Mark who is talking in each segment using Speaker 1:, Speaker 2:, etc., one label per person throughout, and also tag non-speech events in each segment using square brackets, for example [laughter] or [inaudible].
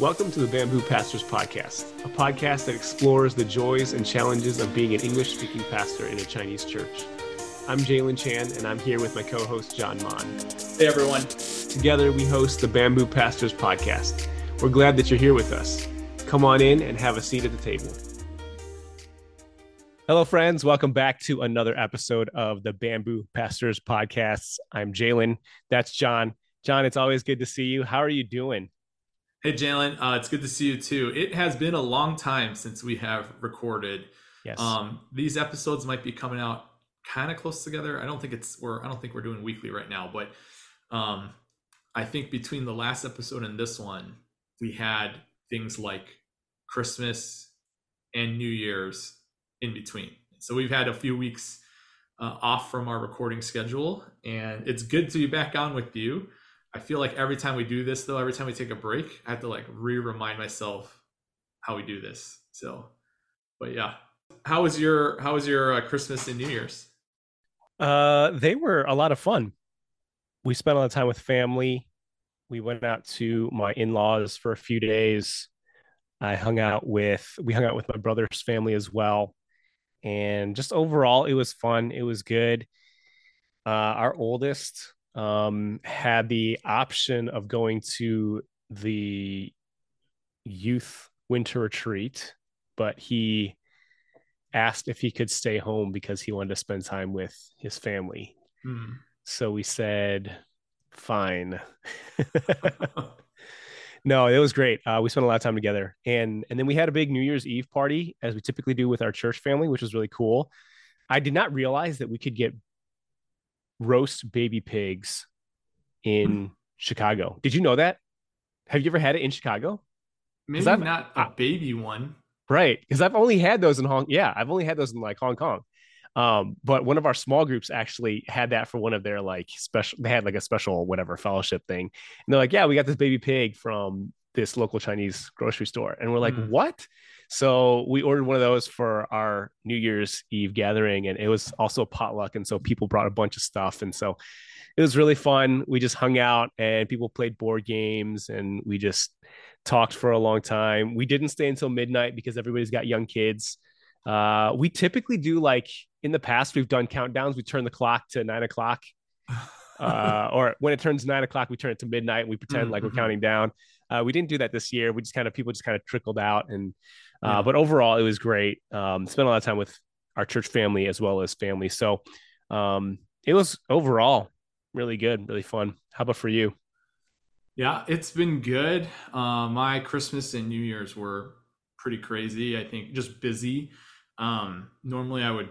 Speaker 1: Welcome to the Bamboo Pastors Podcast, a podcast that explores the joys and challenges of being an English speaking pastor in a Chinese church. I'm Jalon Chan, and I'm here with my co host, Jon Mon.
Speaker 2: Hey, everyone.
Speaker 1: Together, we host the Bamboo Pastors Podcast. We're glad that you're here with us. Come on in and have a seat at the table. Hello, friends. Welcome back to another episode of the Bamboo Pastors Podcast. I'm Jalon. That's Jon. Jon, it's always good to see you. How are you doing?
Speaker 2: Hey, Jalon, uh, it's good to see you too. It has been a long time since we have recorded.
Speaker 1: Yes.
Speaker 2: Um, these episodes might be coming out kind of close together. I don't think it's we're I don't think we're doing weekly right now, but um, I think between the last episode and this one, we had things like Christmas and New Year's in between. So we've had a few weeks uh, off from our recording schedule, and it's good to be back on with you. I feel like every time we do this, though, every time we take a break, I have to like re-remind myself how we do this. So, but yeah, how was your how was your uh, Christmas and New Year's?
Speaker 1: Uh, they were a lot of fun. We spent a lot of time with family. We went out to my in-laws for a few days. I hung out with we hung out with my brother's family as well, and just overall, it was fun. It was good. Uh, our oldest um, had the option of going to the youth winter retreat, but he asked if he could stay home because he wanted to spend time with his family.
Speaker 2: Hmm.
Speaker 1: So we said, fine. [laughs] no, it was great. Uh, we spent a lot of time together, and and then we had a big New Year's Eve party as we typically do with our church family, which was really cool. I did not realize that we could get roast baby pigs in Chicago. Did you know that? Have you ever had it in Chicago?
Speaker 2: Maybe
Speaker 1: I've-
Speaker 2: not a baby one.
Speaker 1: Right, because I've only had those in Hong. Yeah, I've only had those in like Hong Kong. Um, but one of our small groups actually had that for one of their like special. They had like a special whatever fellowship thing, and they're like, "Yeah, we got this baby pig from this local Chinese grocery store," and we're like,
Speaker 2: Mm.
Speaker 1: "What?" So we ordered one of those for our New Year's Eve gathering, and it was also a potluck, and so people brought a bunch of stuff, and so it was really fun. We just hung out, and people played board games, and we just talked for a long time. We didn't stay until midnight because everybody's got young kids. Uh, we typically do like in the past, we've done countdowns. We turn the clock to nine o'clock, [laughs] uh, or when it turns nine o'clock, we turn it to midnight. And we pretend like we're
Speaker 2: Mhm.
Speaker 1: counting down. Uh, we didn't do that this year. We just kind of people just kind of trickled out, and uh,
Speaker 2: Yeah.
Speaker 1: but overall, it was great. Um, spent a lot of time with our church family as well as family. So um, it was overall really good, really fun. How about for you?
Speaker 2: Yeah, it's been good. Uh, my Christmas and New Year's were pretty crazy. I think just busy. Um, normally, I would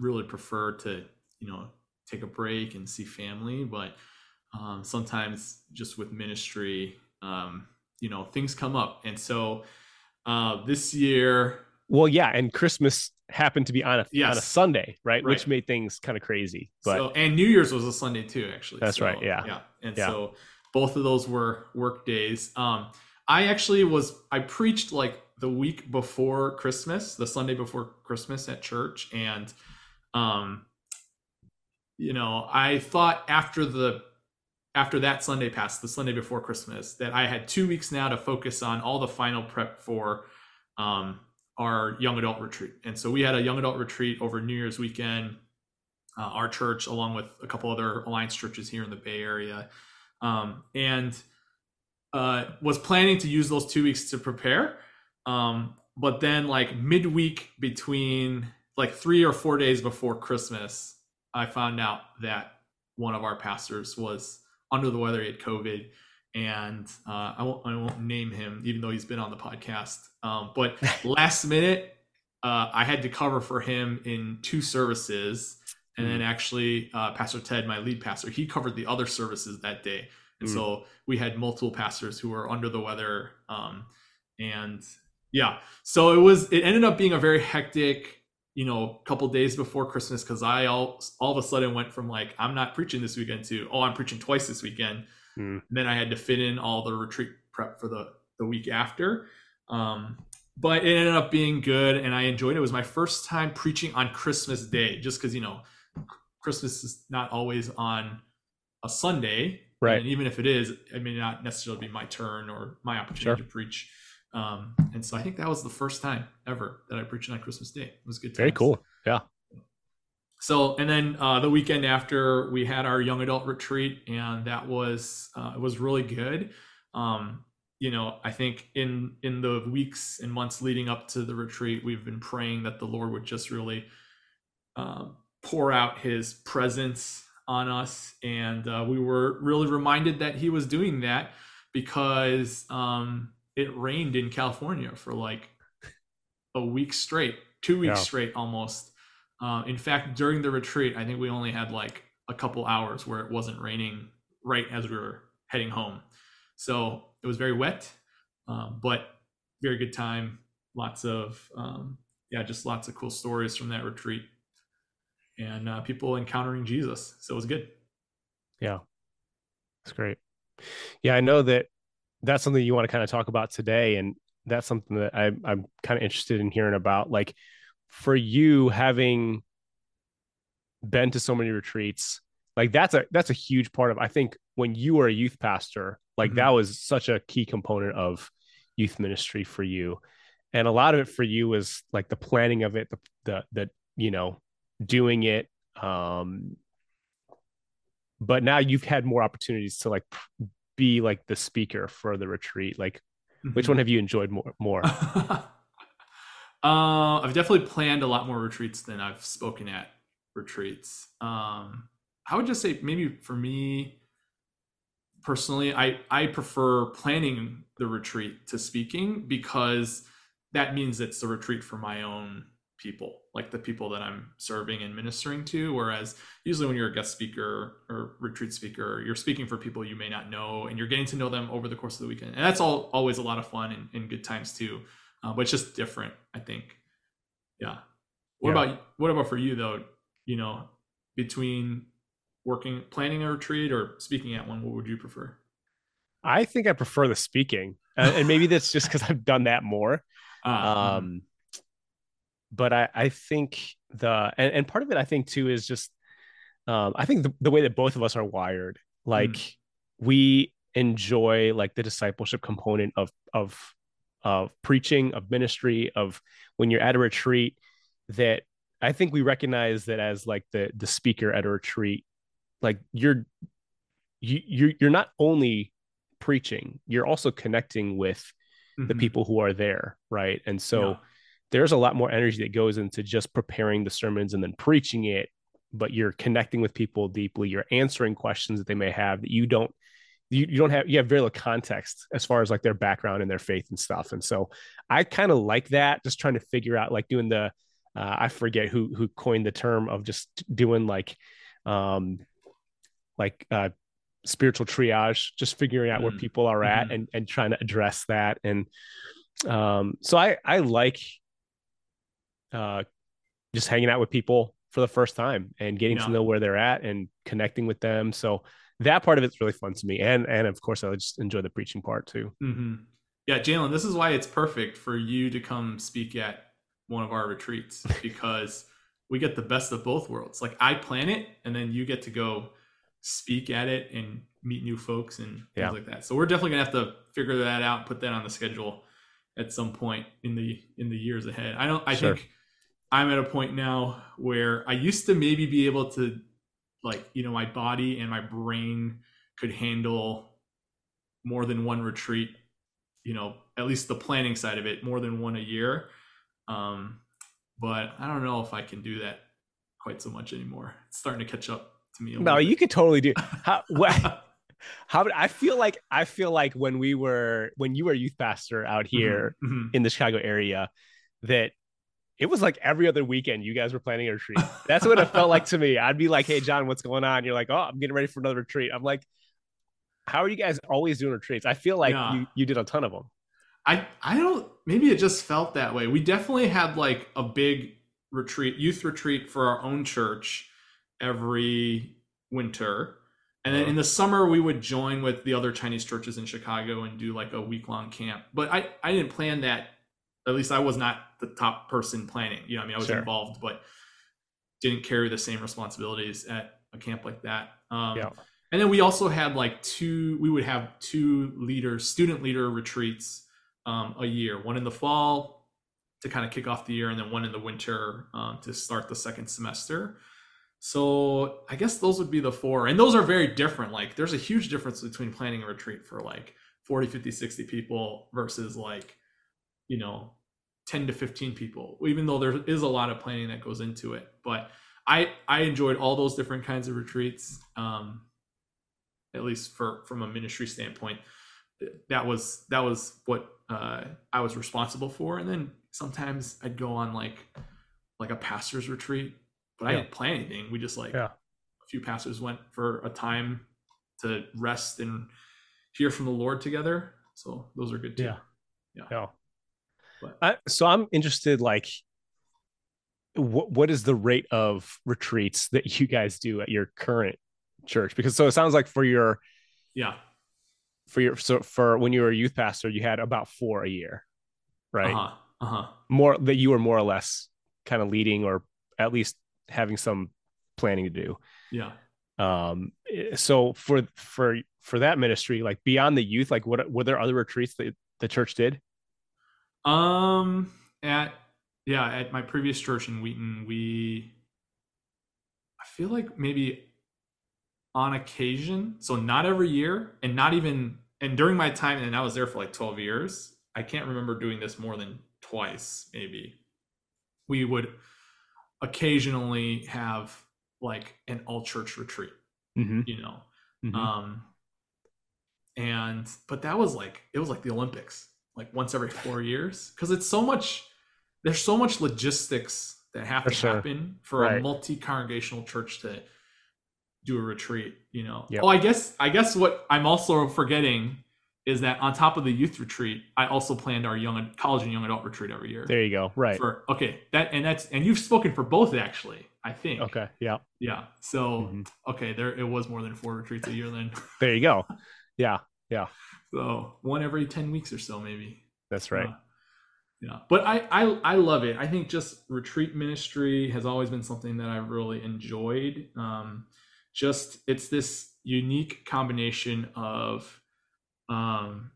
Speaker 2: really prefer to, you know, take a break and see family, but um, sometimes just with ministry, um, you know, things come up. And so uh, this year,
Speaker 1: Well, yeah, and Christmas happened to be on a on a Sunday, right? Which made things kind of crazy. But
Speaker 2: so and New Year's was a Sunday too, actually.
Speaker 1: That's
Speaker 2: So,
Speaker 1: right, yeah.
Speaker 2: yeah. And
Speaker 1: Yeah.
Speaker 2: so both of those were work days. Um, I actually was I preached like the week before Christmas, the Sunday before Christmas at church, and um, you know, I thought after the after that Sunday passed, the Sunday before Christmas, that I had two weeks now to focus on all the final prep for um, our young adult retreat. And so we had a young adult retreat over New Year's weekend. Uh, our church, along with a couple other alliance churches here in the Bay Area, um, and uh, was planning to use those two weeks to prepare. Um, but then, like midweek between like three or four days before Christmas, I found out that one of our pastors was under the weather. He had COVID, and uh, I won't I won't name him, even though he's been on the podcast. Um, but [laughs] last minute, uh, I had to cover for him in two services, and then actually uh, Pastor Ted, my lead pastor, he covered the other services that day, and mm. so we had multiple pastors who were under the weather um, and yeah so it was it ended up being a very hectic you know a couple days before christmas because i all all of a sudden went from like i'm not preaching this weekend to oh i'm preaching twice this weekend. Mm. then i had to fit in all the retreat prep for the the week after. Um, but it ended up being good and i enjoyed it. It was my first time preaching on christmas day just because you know christmas is not always on a sunday.
Speaker 1: Right.
Speaker 2: And even if it is it may not necessarily be my turn or my opportunity sure. to preach um, and so i think that was the first time ever that i preached on christmas day. It was good times.
Speaker 1: very cool. Yeah.
Speaker 2: So and then uh, the weekend after we had our young adult retreat and that was uh, it was really good. Um, you know i think in in the weeks and months leading up to the retreat we've been praying that the lord would just really uh, pour out his presence on us. And uh, we were really reminded that he was doing that because um, it rained in california for like a week straight two weeks yeah. straight almost uh, in fact during the retreat i think we only had like a couple hours where it wasn't raining right as we were heading home so it was very wet, um, but very good time. Lots of um, yeah, just lots of cool stories from that retreat, and uh, people encountering Jesus. So it was good.
Speaker 1: Yeah, that's great. Yeah, I know that that's something you want to kind of talk about today, and that's something that I, I'm kind of interested in hearing about. Like for you having been to so many retreats, like that's a that's a huge part of I think when you were a youth pastor, like mm-hmm. that was such a key component of youth ministry for you. And a lot of it for you was like the planning of it, the the, the you know, doing it. Um, but now you've had more opportunities to like be like the speaker for the retreat. Like, mm-hmm. which one have you enjoyed more? More. [laughs]
Speaker 2: uh, I've definitely planned a lot more retreats than I've spoken at retreats. Um, I would just say maybe for me, personally, I I prefer planning the retreat to speaking because that means it's the retreat for my own people, like the people that I'm serving and ministering to. Whereas usually when you're a guest speaker or retreat speaker, you're speaking for people you may not know and you're getting to know them over the course of the weekend. And that's all always a lot of fun and, and good times too. Uh, but it's just different, I think. Yeah. What yeah. about what about for you though? You know, between working planning a retreat or speaking at one what would you prefer
Speaker 1: i think i prefer the speaking uh, and maybe that's just because i've done that more uh, [laughs] um but i i think the and, and part of it i think too is just um i think the, the way that both of us are wired like mm. we enjoy like the discipleship component of of of preaching of ministry of when you're at a retreat that i think we recognize that as like the the speaker at a retreat like you're you you're, you're not only preaching you're also connecting with mm-hmm. the people who are there right and so yeah. There's a lot more energy that goes into just preparing the sermons and then preaching it but you're connecting with people deeply you're answering questions that they may have that you don't you, you don't have you have very little context as far as like their background and their faith and stuff and so i kind of like that just trying to figure out like doing the uh, i forget who who coined the term of just doing like um like uh, spiritual triage, just figuring out mm where people are at mm-hmm. and and trying to address that. And um, so I I like uh, just hanging out with people for the first time and getting yeah. to know where they're at and connecting with them. So that part of it's really fun to me, and and of course I just enjoy the preaching part too.
Speaker 2: Mm-hmm. Yeah, Jalon, this is why it's perfect for you to come speak at one of our retreats [laughs] because we get the best of both worlds. Like I plan it, and then you get to go speak at it and meet new folks and things yeah. like that. So we're definitely gonna have to figure that out, put that on the schedule at some point in the in the years ahead. I don't I sure. think I'm at a point now where I used to maybe be able to like, you know, my body and my brain could handle more than one retreat, you know, at least the planning side of it, more than one a year. Um, but I don't know if I can do that quite so much anymore. It's starting to catch up to me.
Speaker 1: no, you could totally do. How, [laughs] what, how I feel like I feel like when we were when you were youth pastor out mm-hmm, here mm-hmm, mm-hmm. in the Chicago area, that it was like every other weekend you guys were planning a retreat. That's what it felt like to me. I'd be like, "Hey, Jon, what's going on?" You're like, "Oh, I'm getting ready for another retreat." I'm like, how are you guys always doing retreats? I feel like
Speaker 2: Yeah.
Speaker 1: you you did a ton of them.
Speaker 2: I I don't maybe it just felt that way. We definitely had like a big retreat, youth retreat for our own church every winter. And then uh-huh. in the summer we would join with the other Chinese churches in Chicago and do like a week long camp. But I I didn't plan that. At least I was not the top person planning. You know, I mean I was
Speaker 1: Sure.
Speaker 2: involved but didn't carry the same responsibilities at a camp like that. Um
Speaker 1: Yeah.
Speaker 2: and then we also had like two we would have two leader student leader retreats um, a year one in the fall to kind of kick off the year and then one in the winter um, to start the second semester so i guess those would be the four and those are very different like there's a huge difference between planning a retreat for like 40 50 60 people versus like you know 10 to 15 people even though there is a lot of planning that goes into it but i i enjoyed all those different kinds of retreats um at least for from a ministry standpoint that was that was what uh, I was responsible for, and then sometimes I'd go on like like a pastor's retreat, but I didn't plan anything. We just like
Speaker 1: Yeah.
Speaker 2: a few pastors went for a time to rest and hear from the Lord together. So those are good too.
Speaker 1: Yeah. Yeah.
Speaker 2: But-
Speaker 1: I, so I'm interested, like, what what is the rate of retreats that you guys do at your current church? Because so it sounds like for your
Speaker 2: Yeah.
Speaker 1: for your so for when you were a youth pastor, you had about four a year, right?
Speaker 2: Uh huh. Uh huh.
Speaker 1: More that you were more or less kind of leading or at least having some planning to do.
Speaker 2: Yeah.
Speaker 1: Um, eh, so for for for that ministry, like beyond the youth, like what were there other retreats that the church did?
Speaker 2: Um. At yeah, at my previous church in Wheaton, we. I feel like maybe on occasion, so not every year, and not even, and during my time, and I was there for like twelve years. I can't remember doing this more than twice, maybe. We would occasionally have like an all church retreat,
Speaker 1: Mm-hmm.
Speaker 2: you know, um and but that was like it was like the olympics like once every four years because it's so much there's so much logistics that have
Speaker 1: For
Speaker 2: to
Speaker 1: sure.
Speaker 2: happen for
Speaker 1: Right.
Speaker 2: a multi-congregational church to do a retreat you know
Speaker 1: Yep.
Speaker 2: oh i guess i guess what i'm also forgetting is that on top of the youth retreat i also planned our young college and young adult retreat every year
Speaker 1: there you go. Right.
Speaker 2: for okay that and that's and you've spoken for both actually i think
Speaker 1: okay. Yeah.
Speaker 2: yeah so
Speaker 1: Mhm.
Speaker 2: okay there it was more than four retreats a year then
Speaker 1: There you go. [laughs] Yeah.
Speaker 2: So one every ten weeks or so, maybe.
Speaker 1: That's right.
Speaker 2: Yeah. Yeah, but I, I I love it. I think just retreat ministry has always been something that I've really enjoyed. Um, just it's this unique combination of um,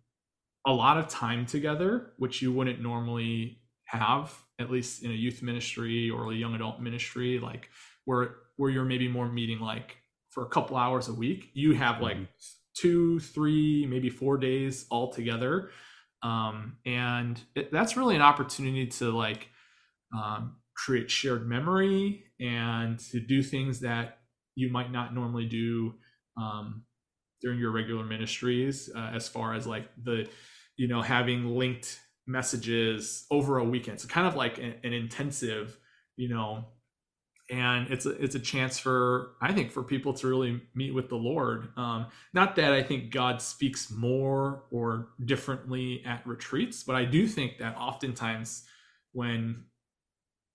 Speaker 2: a lot of time together, which you wouldn't normally have, at least in a youth ministry or a young adult ministry, like where where you're maybe more meeting like for a couple hours a week. You have like
Speaker 1: Mhm.
Speaker 2: Two, three, maybe four days all together um, and it, that's really an opportunity to like um, create shared memory and to do things that you might not normally do um, during your regular ministries uh, as far as like the you know having linked messages over a weekend. So kind of like an, an intensive you know and it's a it's a chance for i think for people to really meet with the lord um, not that I think God speaks more or differently at retreats, but I do think that oftentimes when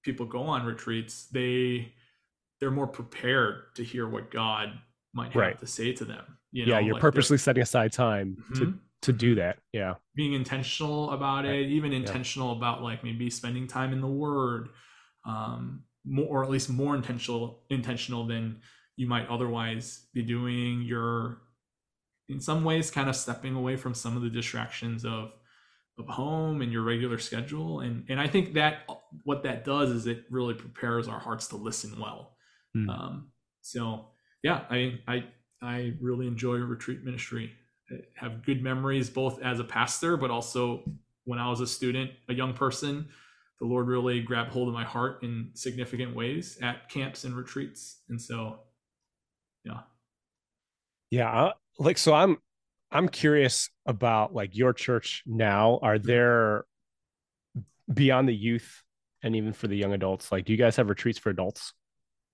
Speaker 2: people go on retreats, they they're more prepared to hear what God might have
Speaker 1: Right.
Speaker 2: to say to them. You
Speaker 1: yeah. You're
Speaker 2: like
Speaker 1: purposely setting aside time to
Speaker 2: Mhm.
Speaker 1: to do that. Yeah.
Speaker 2: being intentional about
Speaker 1: Right.
Speaker 2: it, even intentional about like maybe spending time in the Word, um, more or at least more intentional intentional than you might otherwise be doing. You're in some ways kind of stepping away from some of the distractions of of home and your regular schedule, and and I think that what that does is it really prepares our hearts to listen well.
Speaker 1: Hmm.
Speaker 2: Um, so yeah, I I I really enjoy retreat ministry have good memories both as a pastor but also when i was a student a young person the lord really grabbed hold of my heart in significant ways at camps and retreats and so
Speaker 1: Yeah. I- Like so, I'm I'm curious about like your church now. Are
Speaker 2: Mm-hmm.
Speaker 1: there beyond the youth and even for the young adults? Like, do you guys have retreats for adults?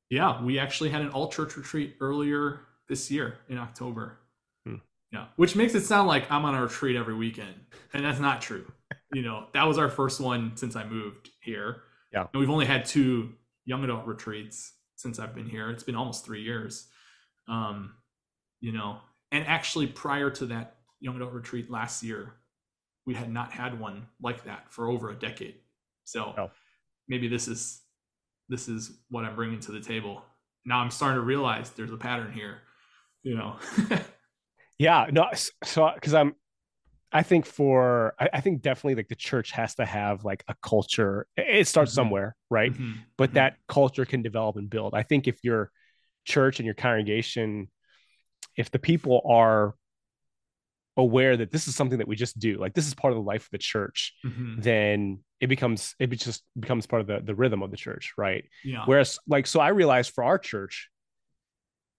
Speaker 2: yeah we actually had an all church retreat earlier this year in october
Speaker 1: Hmm.
Speaker 2: Yeah, which makes it sound like I'm on a retreat every weekend, and that's not true. You know, that was our first one since I moved here.
Speaker 1: Yeah,
Speaker 2: and we've only had two young adult retreats since I've been here. It's been almost three years. Um, you know, and actually prior to that young adult retreat last year, we had not had one like that for over a decade. So oh. maybe this is this is what I'm bringing to the table. Now I'm starting to realize there's a pattern here. You know. [laughs]
Speaker 1: yeah. No. So because I'm I think for I, I, think definitely like the church has to have like a culture. It starts mm-hmm. somewhere, right? Mm-hmm. But mm-hmm. that culture can develop and build. I think if your church and your congregation, if the people are aware that this is something that we just do, like this is part of the life of the church, mm-hmm. then it becomes it just becomes part of the the rhythm of the church, right?
Speaker 2: Yeah.
Speaker 1: Whereas like so I realized for our church,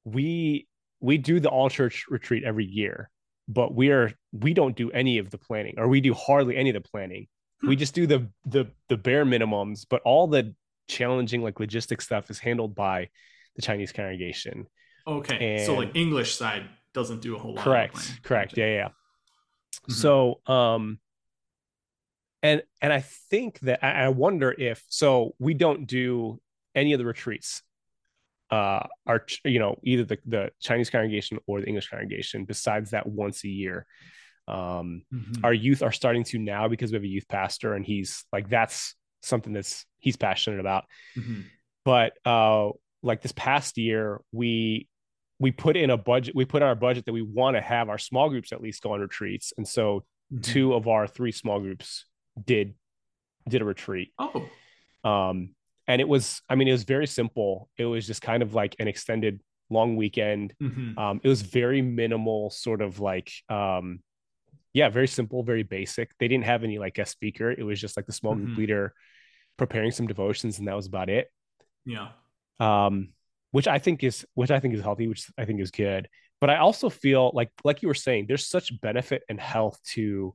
Speaker 1: we we do the all church retreat every year but we are we don't do any of the planning or we do hardly any of the planning. We hmm. just do the the the bare minimums but all the challenging like logistic stuff is handled by the chinese congregation.
Speaker 2: Okay and so like english side doesn't do a whole lot
Speaker 1: correct correct. Yeah yeah mm-hmm. so um and and i think that I wonder if so we don't do any of the retreats uh, our you know either the, the Chinese congregation or the English congregation. Besides that, once a year, um, mm-hmm. our youth are starting to now because we have a youth pastor, and he's like that's something that's he's passionate about. Mm-hmm. But uh, like this past year, we we put in a budget. We put in our budget that we want to have our small groups at least go on retreats, and so mm-hmm. two of our three small groups did did a retreat.
Speaker 2: Oh.
Speaker 1: Um, and it was i mean it was very simple. It was just kind of like an extended long weekend. Mm-hmm. um, it was very minimal sort of like um, yeah very simple very basic. They didn't have any like guest speaker. It was just like the small mm-hmm. group leader preparing some devotions and that was about it.
Speaker 2: Yeah.
Speaker 1: Um which i think is which i think is healthy which i think is good. But i also feel like like you were saying there's such benefit and health to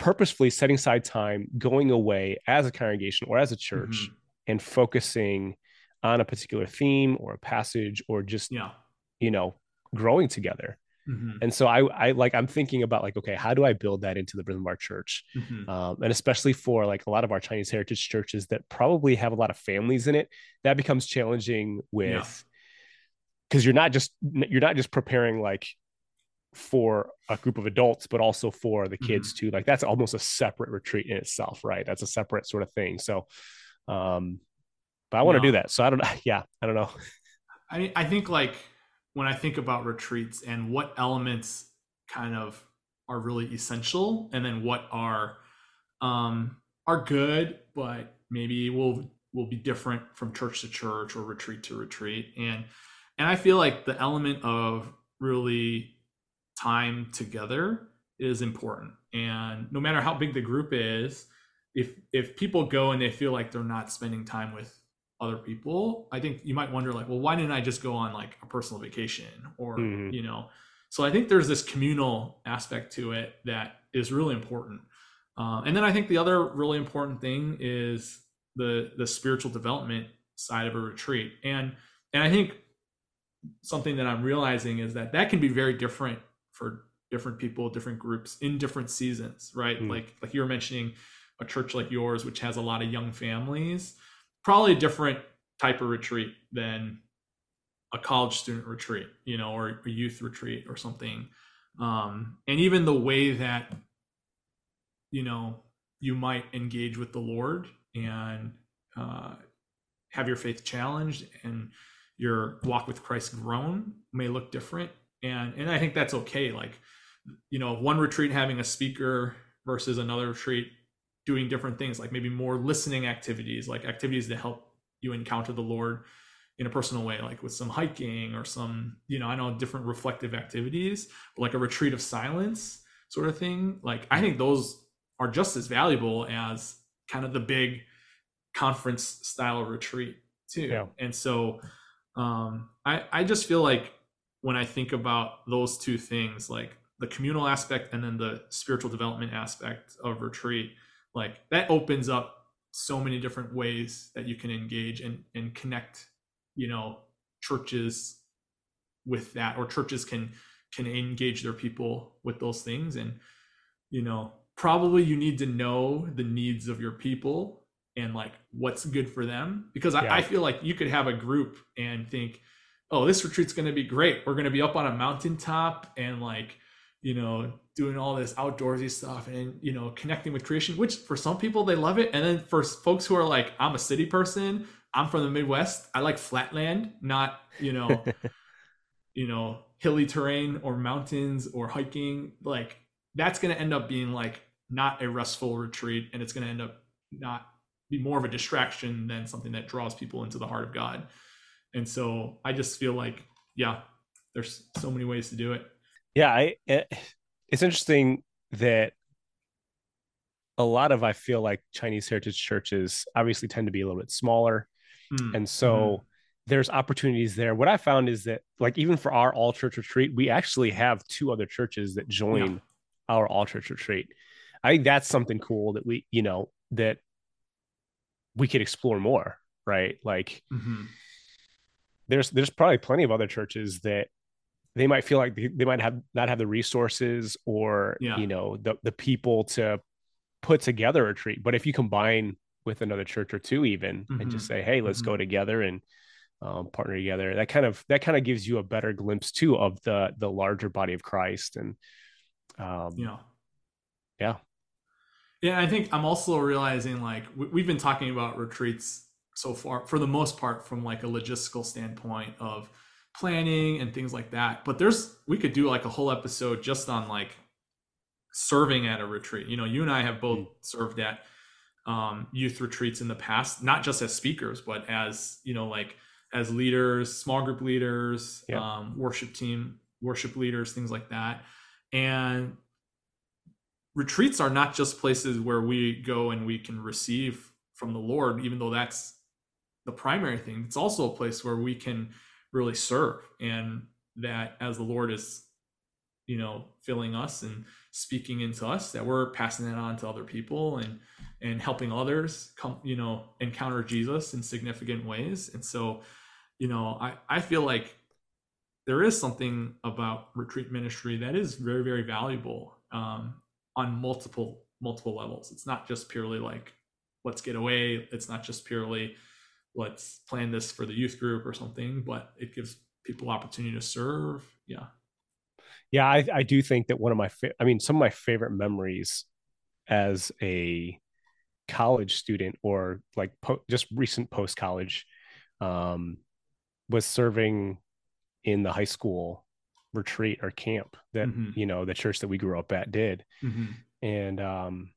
Speaker 1: purposefully setting aside time, going away as a congregation or as a church mm-hmm. and focusing on a particular theme or a passage or just,
Speaker 2: yeah.
Speaker 1: you know, growing together. Mm-hmm. And so I, I like, I'm thinking about like, okay, how do I build that into the rhythm of our church? Mm-hmm. Um, and especially for like a lot of our Chinese heritage churches that probably have a lot of families in it, that becomes challenging with, because yeah. you're not just, you're not just preparing like for a group of adults but also for the kids mm-hmm. too. Like that's almost a separate retreat in itself right? That's a separate sort of thing. So um but i want to do that. So i don't know [laughs] yeah i don't know.
Speaker 2: I i think like when i think about retreats and what elements kind of are really essential and then what are um are good but maybe will will be different from church to church or retreat to retreat. And and i feel like the element of really time together is important. And no matter how big the group is, if if people go and they feel like they're not spending time with other people, I think you might wonder like, well, why didn't I just go on like a personal vacation or mm-hmm. you know? So I think there's this communal aspect to it that is really important. Uh, and then I think the other really important thing is the the spiritual development side of a retreat. And and I think something that I'm realizing is that that can be very different for different people, different groups in different seasons, right? Mm. Like like you were mentioning a church like yours, which has a lot of young families, probably a different type of retreat than a college student retreat, you know, or a youth retreat or something. Um, and even the way that you know you might engage with the Lord and uh, have your faith challenged and your walk with Christ grown may look different and and I think that's okay. Like, you know, one retreat having a speaker versus another retreat doing different things, like maybe more listening activities, like activities that help you encounter the Lord in a personal way, like with some hiking or some, you know, I know different reflective activities, like a retreat of silence sort of thing. Like, I think those are just as valuable as kind of the big conference style retreat too. Yeah. And so um I I just feel like when I think about those two things, like the communal aspect and then the spiritual development aspect of retreat, like that opens up so many different ways that you can engage and, and connect, you know, churches with that, or churches can can engage their people with those things. And you know probably you need to know the needs of your people and like what's good for them. Because I, I feel like you could have a group and think oh this retreat's going to be great. We're going to be up on a mountaintop and like you know doing all this outdoorsy stuff and you know connecting with creation which for some people they love it. And then for folks who are like i'm a city person. I'm from the midwest. I like flatland not you know [laughs] you know hilly terrain or mountains or hiking. Like that's going to end up being like not a restful retreat and it's going to end up not be more of a distraction than something that draws people into the heart of god and so i just feel like yeah there's so many ways to do it
Speaker 1: Yeah, I it, it's interesting that a lot of I feel like Chinese heritage churches obviously tend to be a little bit smaller.
Speaker 2: Hmm.
Speaker 1: And so there's opportunities there. What I found is that like even for our all church retreat, we actually have two other churches that join
Speaker 2: Yeah.
Speaker 1: our all church retreat. I think that's something cool that we, you know, that we could explore more, right? Like
Speaker 2: Mhm.
Speaker 1: There's there's probably plenty of other churches that they might feel like they, they might have not have the resources or
Speaker 2: Yeah.
Speaker 1: you know the the people to put together a retreat but if you combine with another church or two even and just
Speaker 2: Mhm.
Speaker 1: say hey let's go together and um, partner together that kind of that kind of gives you a better glimpse too of the the larger body of christ and um
Speaker 2: yeah
Speaker 1: yeah
Speaker 2: Yeah, I think I'm also realizing like we've been talking about retreats so far for the most part from like a logistical standpoint of planning and things like that. But there's we could do like a whole episode just on like serving at a retreat. You know, you and I have both served at um, youth retreats in the past, not just as speakers, but as you know, like as leaders, small group leaders,
Speaker 1: Yeah.
Speaker 2: um, worship team, worship leaders, things like that. And retreats are not just places where we go and we can receive from the Lord, even though that's the primary thing. It's also a place where we can really serve, and that as the Lord is, you know, filling us and speaking into us, that we're passing that on to other people and and helping others come, you know, encounter Jesus in significant ways. And so, you know, I I feel like there is something about retreat ministry that is very very valuable um, on multiple multiple levels. It's not just purely like let's get away. It's not just purely let's plan this for the youth group or something, but it gives people opportunity to serve. Yeah.
Speaker 1: yeah i i do think that one of my fa- i mean some of my favorite memories as a college student or like po- just recent post college um was serving in the high school retreat or camp that
Speaker 2: Mhm.
Speaker 1: you know the church that we grew up at did
Speaker 2: Mhm.
Speaker 1: and um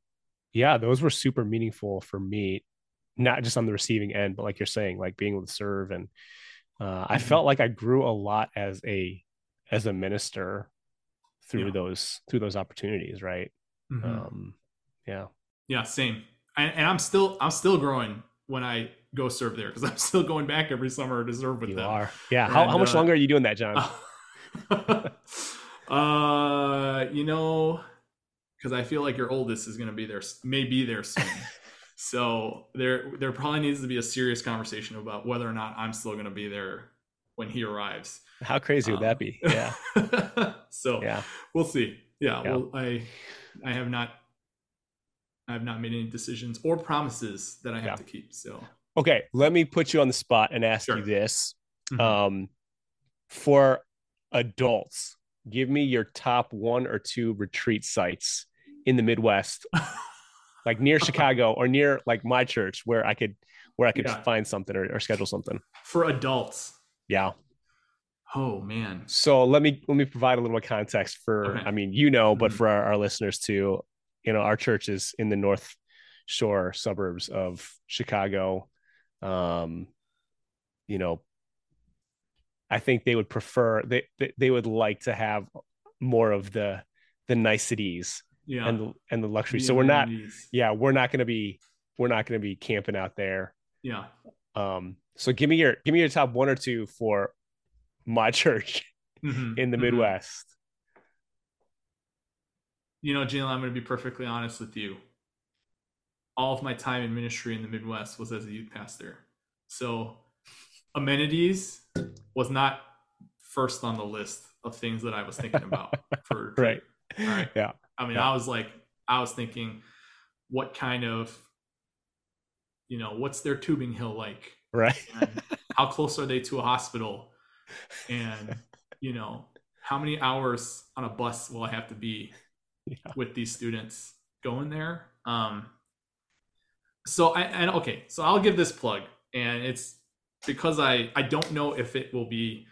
Speaker 1: yeah those were super meaningful for me not just on the receiving end but like you're saying like being able to serve and uh, i
Speaker 2: Mhm.
Speaker 1: felt like i grew a lot as a as a minister through
Speaker 2: Yeah.
Speaker 1: those through those opportunities right
Speaker 2: Mhm.
Speaker 1: um yeah
Speaker 2: Yeah, same. And, and I'm still I'm still growing when I go serve there because I'm still going back every summer to serve with
Speaker 1: you
Speaker 2: them.
Speaker 1: are yeah how,
Speaker 2: And,
Speaker 1: how much
Speaker 2: uh,
Speaker 1: longer are you doing that jon [laughs]
Speaker 2: uh, you know, because I feel like your oldest is going to be there, may be there soon. [laughs] so there, there probably needs to be a serious conversation about whether or not I'm still going to be there when he arrives.
Speaker 1: how crazy would
Speaker 2: Um,
Speaker 1: that be yeah [laughs]
Speaker 2: so
Speaker 1: yeah
Speaker 2: we'll see. Yeah,
Speaker 1: Yeah.
Speaker 2: Well, I, I have not, I have not made any decisions or promises that I have
Speaker 1: Yeah.
Speaker 2: to keep. So
Speaker 1: okay let me put you on the spot and ask
Speaker 2: Sure.
Speaker 1: you this
Speaker 2: Mhm.
Speaker 1: um for adults give me your top one or two retreat sites in the midwest [laughs] like near chicago or near like my church where i could where i could
Speaker 2: Yeah.
Speaker 1: find something or, or schedule something
Speaker 2: for adults,
Speaker 1: yeah
Speaker 2: oh man,
Speaker 1: so let me let me provide a little context for
Speaker 2: Okay.
Speaker 1: i mean you know but
Speaker 2: Mhm.
Speaker 1: for our, our listeners too you know our church is in the north shore suburbs of chicago um you know i think they would prefer they they, they would like to have more of the the niceties
Speaker 2: yeah,
Speaker 1: and the, and the luxury so we're not yeah we're not going to be we're not going to be camping out there
Speaker 2: yeah.
Speaker 1: um so give me your give me your top one or two for my [laughs] church
Speaker 2: Mhm,
Speaker 1: in the
Speaker 2: mhm.
Speaker 1: midwest
Speaker 2: You know, Jalon, I'm going to be perfectly honest with you. All of my time in ministry in the Midwest was as a youth pastor. So amenities was not first on the list of things that I was thinking about [laughs] for
Speaker 1: right.
Speaker 2: All right.
Speaker 1: Yeah.
Speaker 2: I mean,
Speaker 1: Yeah.
Speaker 2: I was like, I was thinking, what kind of, you know, what's their tubing hill like?
Speaker 1: Right.
Speaker 2: How close are they to a hospital? And, you know, how many hours on a bus will I have to be
Speaker 1: Yeah.
Speaker 2: with these students going there? Um, so I and okay, so I'll give this plug, and it's because I I don't know if it will be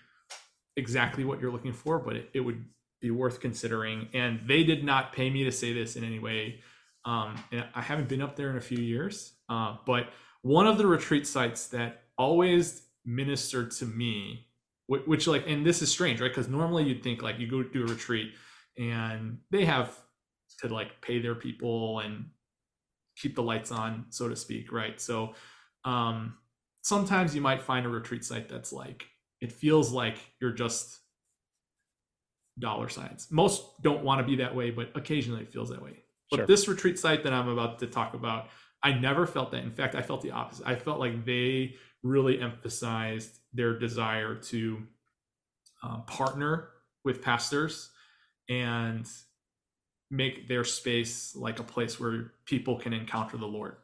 Speaker 2: exactly what you're looking for, but it, it would be worth considering. And they did not pay me to say this in any way. Um, and I haven't been up there in a few years, uh, but one of the retreat sites that always ministered to me, which, which like, and this is strange, right? Because normally you'd think like you go do a retreat and they have to like pay their people and keep the lights on, so to speak, right? So um, sometimes you might find a retreat site that's like it feels like you're just dollar signs. Most don't want to be that way, but occasionally it feels that way. But
Speaker 1: Sure.
Speaker 2: this retreat site that I'm about to talk about, I never felt that. In fact, I felt the opposite. I felt like they really emphasized their desire to um, partner with pastors and make their space like a place where people can encounter the Lord.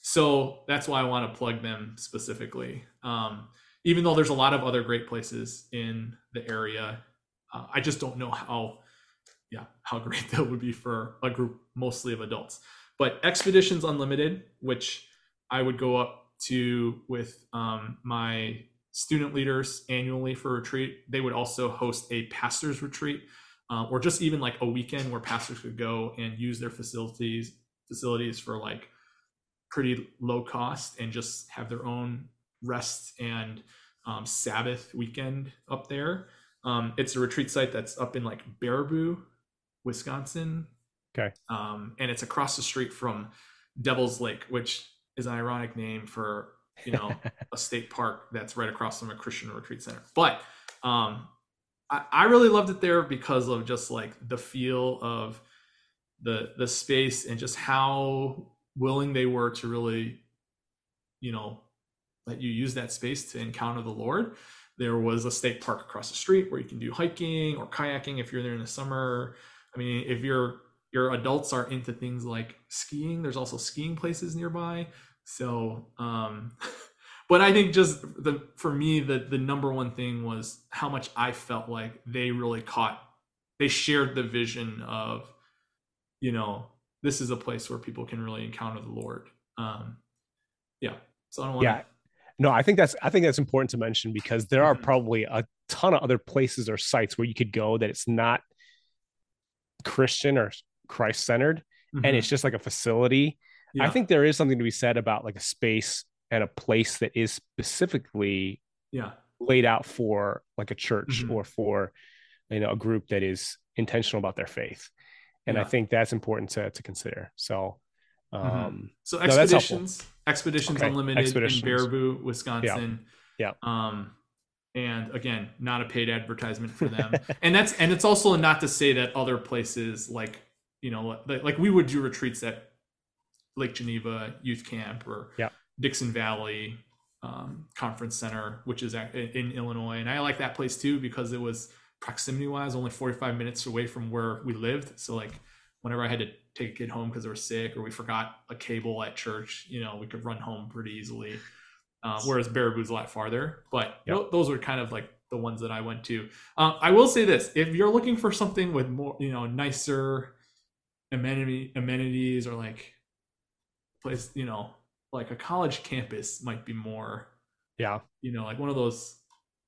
Speaker 2: So that's why I want to plug them specifically. Um, even though there's a lot of other great places in the area, uh, I just don't know how, yeah, how [laughs] great that would be for a group mostly of adults. But Expeditions Unlimited, which I would go up to with um, my student leaders annually for retreat, they would also host a pastors retreat, uh, or just even like a weekend where pastors could go and use their facilities facilities for like pretty low cost and just have their own rest and um, Sabbath weekend up there. Um, it's a retreat site that's up in like Baraboo, Wisconsin.
Speaker 1: Okay.
Speaker 2: Um, and it's across the street from Devil's Lake, which is an ironic name for you know [laughs] a state park that's right across from a Christian retreat center. But um, I, I really loved it there because of just like the feel of the the space and just how willing they were to really, you know, let you use that space to encounter the Lord. There was a state park across the street where you can do hiking or kayaking if you're there in the summer. I mean, if your your adults are into things like skiing, there's also skiing places nearby. So, um, [laughs] but I think just the for me the the number one thing was how much I felt like they really caught, they shared the vision of, you know, this is a place where people can really encounter the Lord. Um, yeah. So I don't want
Speaker 1: Yeah. No, I think that's I think that's important to mention because there are
Speaker 2: Mhm.
Speaker 1: probably a ton of other places or sites where you could go that it's not Christian or Christ centered and it's just like a facility. I think there is something to be said about like a space and a place that is specifically
Speaker 2: yeah.
Speaker 1: laid out for like a church
Speaker 2: Mhm.
Speaker 1: or for you know a group that is intentional about their faith. And I think that's important to to consider. So um
Speaker 2: So
Speaker 1: No,
Speaker 2: expeditions, expeditions
Speaker 1: Okay,
Speaker 2: unlimited
Speaker 1: Expeditions.
Speaker 2: in Baraboo, Wisconsin.
Speaker 1: Yeah.
Speaker 2: Um, and again, not a paid advertisement for them. [laughs] and that's and it's also not to say that other places like you know like, like we would do retreats at Lake Geneva Youth Camp or
Speaker 1: Yeah.
Speaker 2: Dixon Valley um, Conference Center, which is in Illinois, and I like that place too because it was proximity wise only 45 minutes away from where we lived. So like whenever I had to take a kid home because they were sick or we forgot a cable at church, you know, we could run home pretty easily. Uh, whereas Baraboo's a lot farther, but
Speaker 1: Yep.
Speaker 2: tho- those were kind of like the ones that I went to. Um, I will say this: if you're looking for something with more, you know, nicer amenity amenities or like place, you know, like a college campus might be more,
Speaker 1: yeah.
Speaker 2: you know, like one of those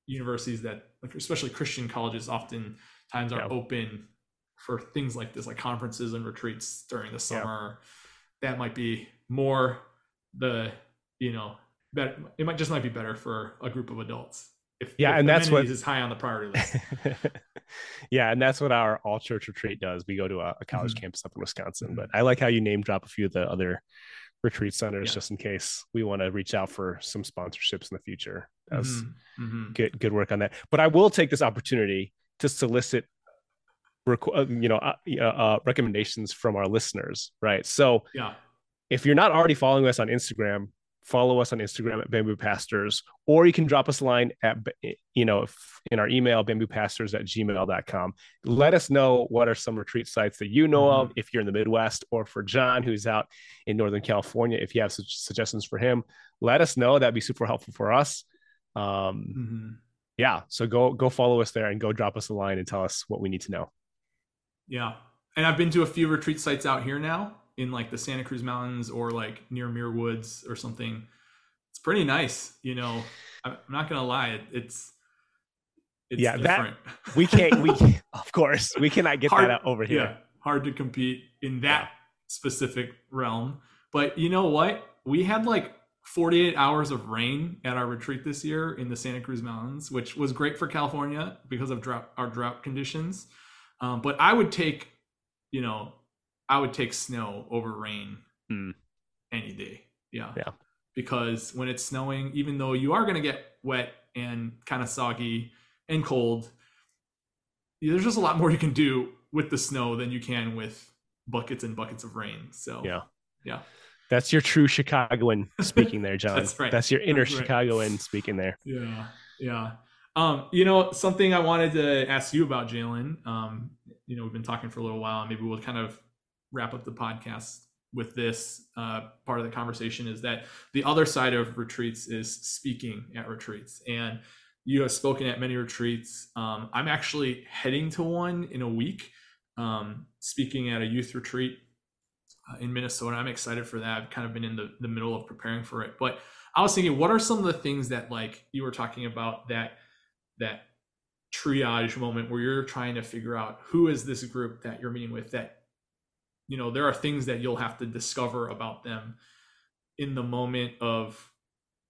Speaker 2: universities that, like especially Christian colleges, often times are
Speaker 1: Yeah.
Speaker 2: open for things like this, like conferences and retreats during the summer. That might be more the, you know, better. It might just might be better for a group of adults. If,
Speaker 1: Yeah,
Speaker 2: if
Speaker 1: and that's what-
Speaker 2: amenities high on the priority list. [laughs]
Speaker 1: yeah, and that's what our all church retreat does. We go to a, a college
Speaker 2: Mhm.
Speaker 1: campus up in Wisconsin,
Speaker 2: Mhm.
Speaker 1: but I like how you name drop a few of the other retreat centers
Speaker 2: Yeah.
Speaker 1: just in case we want to reach out for some sponsorships in the future. That's
Speaker 2: Mhm, mhm.
Speaker 1: good good work on that. But I will take this opportunity to solicit you know uh, uh, uh, recommendations from our listeners, right? So
Speaker 2: Yeah.
Speaker 1: if you're not already following us on Instagram, follow us on Instagram at Bamboo Pastors, or you can drop us a line at, you know, in our email, bamboopastors at gmail.com. Let us know what are some retreat sites that you know mm-hmm. of if you're in the Midwest, or for Jon, who's out in Northern California, if you have suggestions for him, let us know. That'd be super helpful for us. Um, mm-hmm. Yeah. So go, go follow us there and go drop us a line and tell us what we need to know.
Speaker 2: Yeah. And I've been to a few retreat sites out here now in like the Santa Cruz Mountains or like near Muir Woods or something. It's pretty nice, you know. I'm not gonna lie, it, it's
Speaker 1: it's yeah, different. that [laughs] we can't we [laughs] of course we cannot get hard, that over here. Yeah,
Speaker 2: hard to compete in that yeah. specific realm. But you know what? We had like 48 hours of rain at our retreat this year in the Santa Cruz Mountains, which was great for California because of drought, our drought conditions. Um, but I would take, you know, I would take snow over rain mm. any day. Yeah.
Speaker 1: Yeah.
Speaker 2: Because when it's snowing, even though you are going to get wet and kind of soggy and cold, there's just a lot more you can do with the snow than you can with buckets and buckets of rain. So,
Speaker 1: yeah.
Speaker 2: Yeah.
Speaker 1: That's your true Chicagoan speaking there, [laughs] Jon. That's right. That's your inner That's right. Chicagoan speaking there.
Speaker 2: Yeah. Yeah. Um, you know, something I wanted to ask you about, Jalon. Um, you know, we've been talking for a little while, and maybe we'll kind of wrap up the podcast with this uh, part of the conversation is that the other side of retreats is speaking at retreats. And you have spoken at many retreats. Um, i'm actually heading to one in a week um, speaking at a youth retreat uh, in minnesota. I'm excited for that. I've kind of been in the, the middle of preparing for it. But i was thinking what are some of the things that like you were talking about that that triage moment where you're trying to figure out who is this group that you're meeting with that you know there are things that you'll have to discover about them in the moment of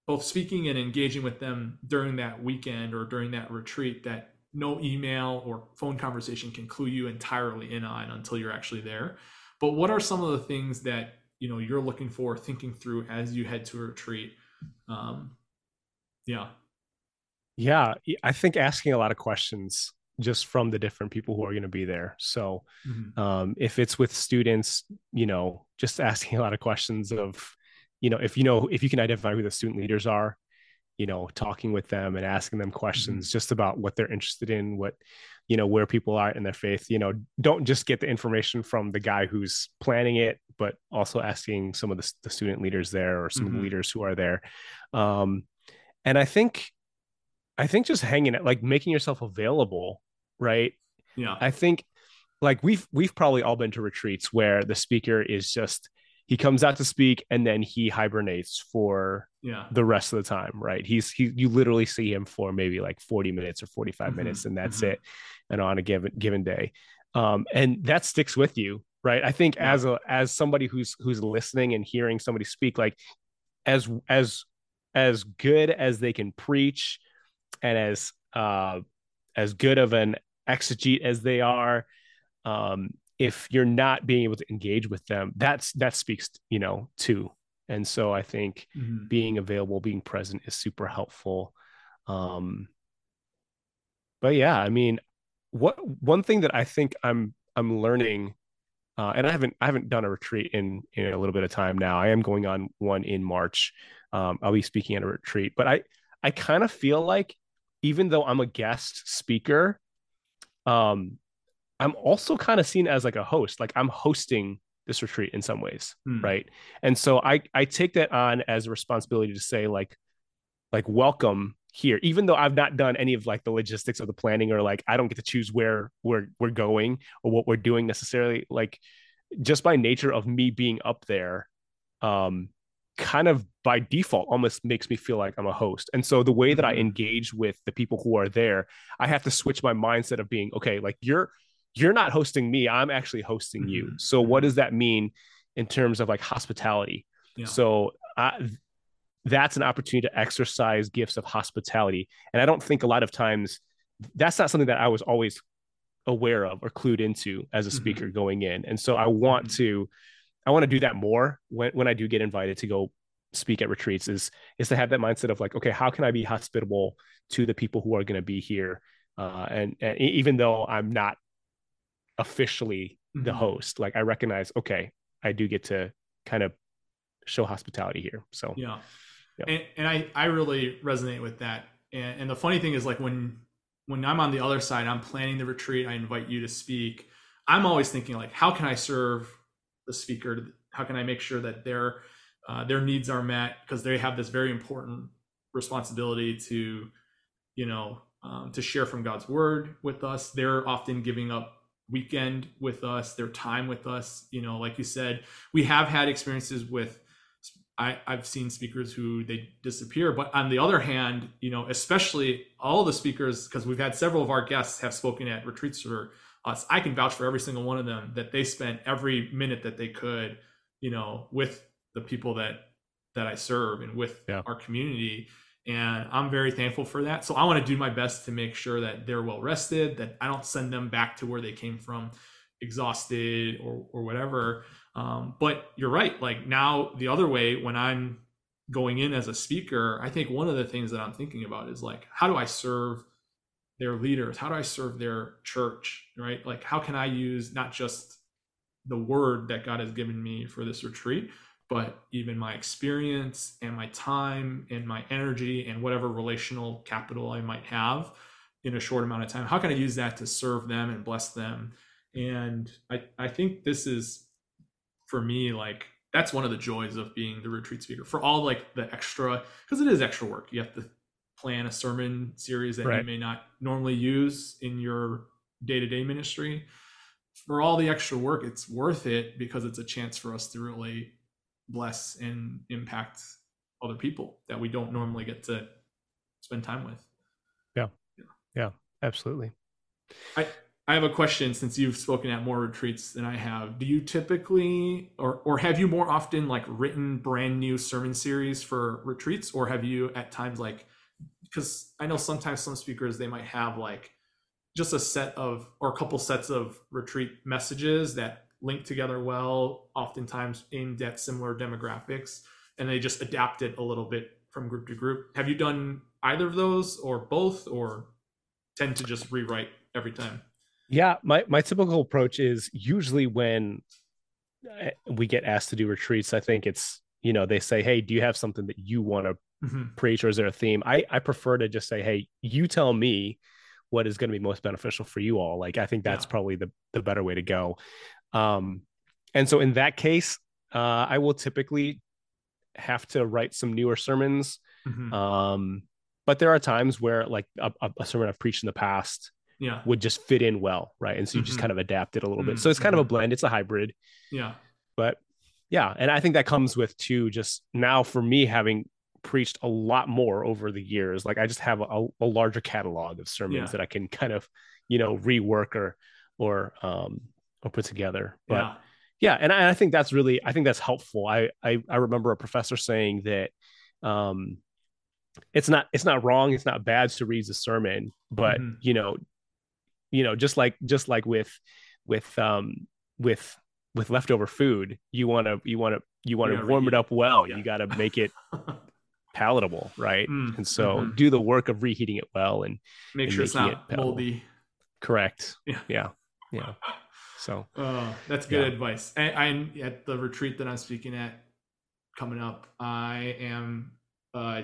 Speaker 2: both speaking and engaging with them during that weekend or during that retreat that no email or phone conversation can clue you entirely in on until you're actually there. But what are some of the things that you know you're looking for thinking through as you head to a retreat? Um yeah
Speaker 1: yeah i think asking a lot of questions just from the different people who are going to be there. So mm-hmm. um, if it's with students, you know, just asking [laughs] a lot of questions of, you know, if you know, if you can identify who the student leaders are, you know, talking with them and asking them questions mm-hmm. just about what they're interested in, what, you know, where people are in their faith, you know, don't just get the information from the guy who's planning it, but also asking some of the, the student leaders there or some mm-hmm. of the mm-hmm. leaders who are there. Um, and I think, I think just hanging it, like making yourself available right?
Speaker 2: Yeah.
Speaker 1: I think like we've we've probably all been to retreats where the speaker is just he comes out to speak and then he hibernates for
Speaker 2: yeah.
Speaker 1: the rest of the time, right? He's he you literally see him for maybe like 40 minutes or 45 mm-hmm. minutes and that's mm-hmm. it. And on a given given day. Um, and that sticks with you, right? I think yeah. as a as somebody who's who's listening and hearing somebody speak, like as as as good as they can preach and as uh as good of an exegete as they are um, if you're not being able to engage with them that's that speaks you know too and so i think mm-hmm. being available being present is super helpful. Um but yeah i mean what one thing that i think i'm i'm learning uh, and i haven't i haven't done a retreat in in a little bit of time now. I am going on one in march. Um, i'll be speaking at a retreat but i i kind of feel like even though i'm a guest speaker um i'm also kind of seen as like a host like i'm hosting this retreat in some ways hmm. right and so i i take that on as a responsibility to say like like welcome here even though i've not done any of like the logistics of the planning or like i don't get to choose where we're we're going or what we're doing necessarily like just by nature of me being up there um kind of by default almost makes me feel like I'm a host. And so the way that I mm-hmm. engage with the people who are there, I have to switch my mindset of being okay, like you're you're not hosting me, I'm actually hosting you. Mm-hmm. So what mm-hmm. does that mean in terms of like hospitality? Yeah. So I, that's an opportunity to exercise gifts of hospitality. And I don't think a lot of times that's not something that I was always aware of or clued into as a speaker mm-hmm. going in. And so I want mm-hmm. to I want to do that more when, when I do get invited to go speak at retreats is is to have that mindset of like, okay, how can I be hospitable to the people who are going to be here? Uh, and, and even though I'm not officially the mm-hmm. host, like I recognize, okay, I do get to kind of show hospitality here. So
Speaker 2: yeah,
Speaker 1: Yep.
Speaker 2: And, and I I really resonate with that. And, and the funny thing is like when when I'm on the other side, I'm planning the retreat. I invite you to speak. I'm always thinking like, how can I serve the speaker? How can I make sure that their uh, their needs are met because they have this very important responsibility to, you know, um, to share from God's word with us. They're often giving up weekend with us, their time with us. You know, like you said, we have had experiences with I, I've seen speakers who they disappear. But on the other hand, you know, especially all the speakers, because we've had several of our guests have spoken at retreats for us. I can vouch for every single one of them that they spent every minute that they could, you know, with the people that that I serve and with
Speaker 1: Yeah.
Speaker 2: our community. And I'm very thankful for that. So I want to do my best to make sure that they're well rested, that I don't send them back to where they came from exhausted or or whatever. Um, but you're right. Like now, the other way, when I'm going in as a speaker, I think one of the things that I'm thinking about is like, how do I serve their leaders? How do I serve their church? Right? Like, how can I use not just the word that God has given me for this retreat, but even my experience and my time and my energy and whatever relational capital I might have in a short amount of time? How can I use that to serve them and bless them? And I, I think this is for me like that's one of the joys of being the retreat speaker for all like the extra because it is extra work you have to plan a sermon series that you may not normally use in your day-to-day ministry. For all the extra work it's worth it because it's a chance for us to really bless and impact other people that we don't normally get to spend time with. Yeah.
Speaker 1: Yeah, yeah Absolutely.
Speaker 2: I have a question since you've spoken at more retreats than I have. Do you typically or or have you more often like written brand new sermon series for retreats or have you at times like because I know sometimes some speakers they might have like just a set of or a couple sets of retreat messages that link together well, oftentimes aimed at similar demographics and they just adapt it a little bit from group to group. Have you done either of those or both or tend to just rewrite every time?
Speaker 1: Yeah, my my typical approach is usually when eh, we get asked to do retreats, I think it's you know they say, hey, do you have something that you want to
Speaker 2: Mhm.
Speaker 1: preach or is there a theme? I I prefer to just say, hey, you tell me what is going to be most beneficial for you all. Like I think that's
Speaker 2: Yeah.
Speaker 1: probably the the better way to go. Um, and so in that case, uh, I will typically have to write some newer sermons.
Speaker 2: Mhm.
Speaker 1: Um, but there are times where like a, a- sermon I've preached in the past
Speaker 2: yeah,
Speaker 1: would just fit in well, right? And so you just
Speaker 2: Mhm.
Speaker 1: kind of adapt it a little
Speaker 2: Mm,
Speaker 1: bit. So it's kind of a
Speaker 2: mhm.
Speaker 1: blend. It's a hybrid,
Speaker 2: yeah,
Speaker 1: but yeah, and I think that comes with too. Just now for me having preached a lot more over the years, like I just have a, a larger catalog of sermons
Speaker 2: Yeah.
Speaker 1: that I can kind of you know rework or or um or put together. But
Speaker 2: yeah,
Speaker 1: yeah and I, I think that's really i think that's helpful I, I i remember a professor saying that um it's not it's not wrong it's not bad to read the sermon but
Speaker 2: Mhm.
Speaker 1: you know you know just like just like with with um with with leftover food you want to you want to you want to
Speaker 2: gotta
Speaker 1: warm it up well
Speaker 2: Yeah.
Speaker 1: you got to make it [laughs] palatable right
Speaker 2: Mm,
Speaker 1: and so
Speaker 2: mhm.
Speaker 1: do the work of reheating it well and
Speaker 2: Make
Speaker 1: and
Speaker 2: sure it's not
Speaker 1: it
Speaker 2: moldy.
Speaker 1: correct
Speaker 2: Yeah.
Speaker 1: yeah yeah so [laughs]
Speaker 2: Oh, that's good
Speaker 1: Yeah.
Speaker 2: advice. I, I'm at the retreat that I'm speaking at coming up. I am uh,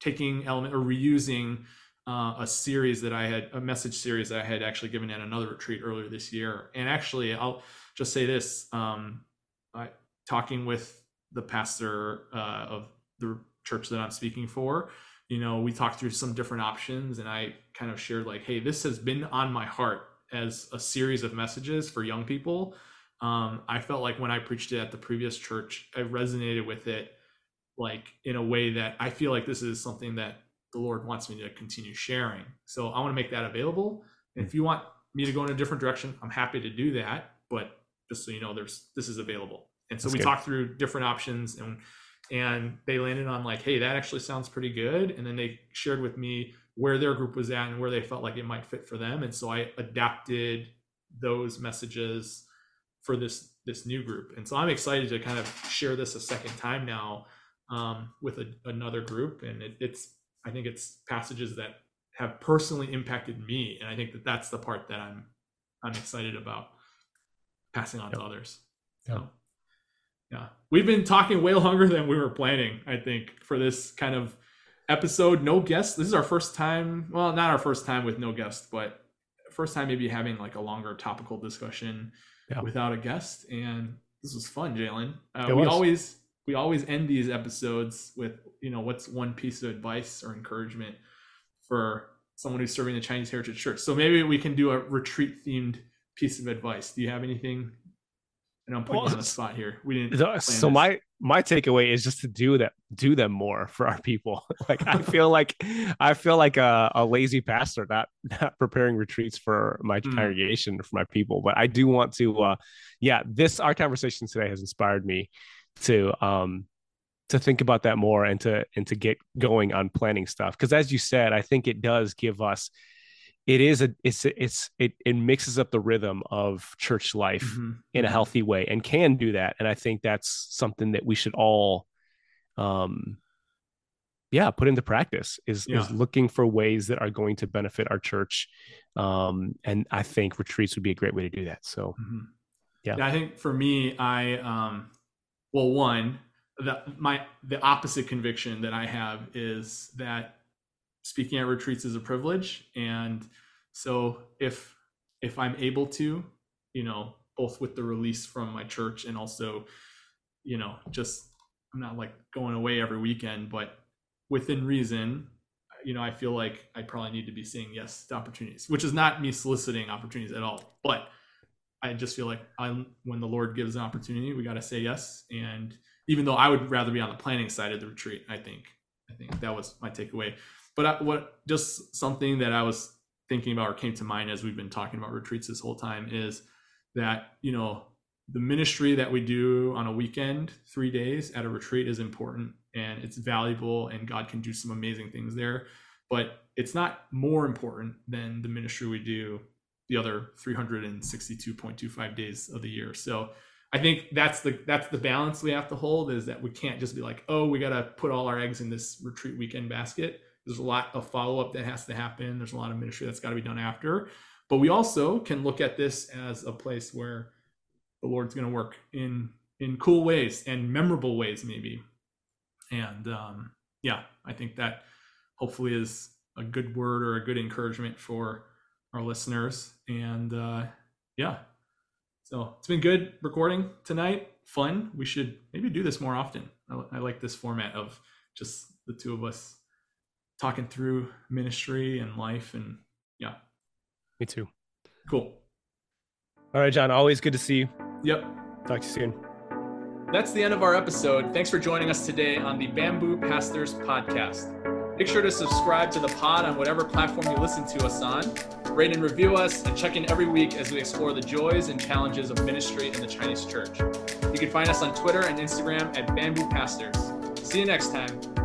Speaker 2: taking element or reusing uh, a series that I had, a message series that I had actually given at another retreat earlier this year. And actually, I'll just say this: um, I, talking with the pastor uh, of the church that I'm speaking for, you know, we talked through some different options, and I kind of shared like, "Hey, this has been on my heart as a series of messages for young people." Um, I felt like when I preached it at the previous church, I resonated with it like in a way that I feel like this is something that the Lord wants me to continue sharing. So I want to make that available. And if you want me to go in a different direction, I'm happy to do that. But just so you know, there's this is available. And so
Speaker 1: That's
Speaker 2: we
Speaker 1: good.
Speaker 2: talked through different options and and they landed on like, hey, that actually sounds pretty good. And then they shared with me where their group was at and where they felt like it might fit for them. And so I adapted those messages for this this new group. And so I'm excited to kind of share this a second time now um, with a, another group. And it, it's I think it's passages that have personally impacted me, and I think that that's the part that I'm I'm excited about passing on to others.
Speaker 1: Yep.
Speaker 2: So, Yeah. We've been talking way longer than we were planning, I think, for this kind of episode. No guests. This is our first time. Well, not our first time with no guest, but first time maybe having like a longer topical discussion yeah. without a guest. And this was fun, Jalon. Uh, we always we always end these episodes with you know what's one piece of advice or encouragement for someone who's serving the Chinese Heritage Church. So maybe we can do a retreat themed piece of advice. Do you have anything and I'm putting well, you on the spot here. We didn't.
Speaker 1: So my my takeaway is just to do that, do them more for our people. [laughs] like I feel like I feel like a, a, lazy pastor, not [laughs] not preparing retreats for my mm. congregation for my people. But I do want to, uh, yeah. This our conversation today has inspired me to um to think about that more and to and to get going on planning stuff because as you said, I think it does give us it is a it's it's it it mixes up the rhythm of church life mm-hmm. in a mm-hmm. healthy way and can do that and i think that's something that we should all um yeah put into practice is yeah. is looking for ways that are going to benefit our church um and i think retreats would be a great way to do that so mm-hmm.
Speaker 2: yeah. yeah i think for me i um well one the my the opposite conviction that i have is that speaking at retreats is a privilege. And so if if i'm able to you know both with the release from my church and also you know just i'm not like going away every weekend but within reason you know i feel like i probably need to be saying yes to opportunities which is not me soliciting opportunities at all. But i just feel like i'm when the lord gives an opportunity we got to say yes. And even though i would rather be on the planning side of the retreat i think i think that was my takeaway but I, what just something that I was thinking about or came to mind as we've been talking about retreats this whole time is that you know the ministry that we do on a weekend, three days at a retreat is important and it's valuable, and God can do some amazing things there. But it's not more important than the ministry we do the other 362.25 days of the year. So I think that's the that's the balance we have to hold is that we can't just be like, oh, we got to put all our eggs in this retreat weekend basket. There's a lot of follow up that has to happen. There's a lot of ministry that's got to be done after. But we also can look at this as a place where the Lord's going to work in in cool ways and memorable ways, maybe. And um, yeah, I think that hopefully is a good word or a good encouragement for our listeners. And uh, yeah, so it's been good recording tonight. Fun. We should maybe do this more often. I, I like this format of just the two of us talking through ministry and life and yeah.
Speaker 1: Me too.
Speaker 2: Cool.
Speaker 1: All right jon always good to see you.
Speaker 2: Yep.
Speaker 1: Talk to you soon.
Speaker 2: That's the end of our episode. Thanks for joining us today on the bamboo pastors podcast. Make sure to subscribe to the pod on whatever platform you listen to us on. Rate and review us and check in every week as we explore the joys and challenges of ministry in the chinese church. You can find us on twitter and instagram at bamboo pastors. See you next time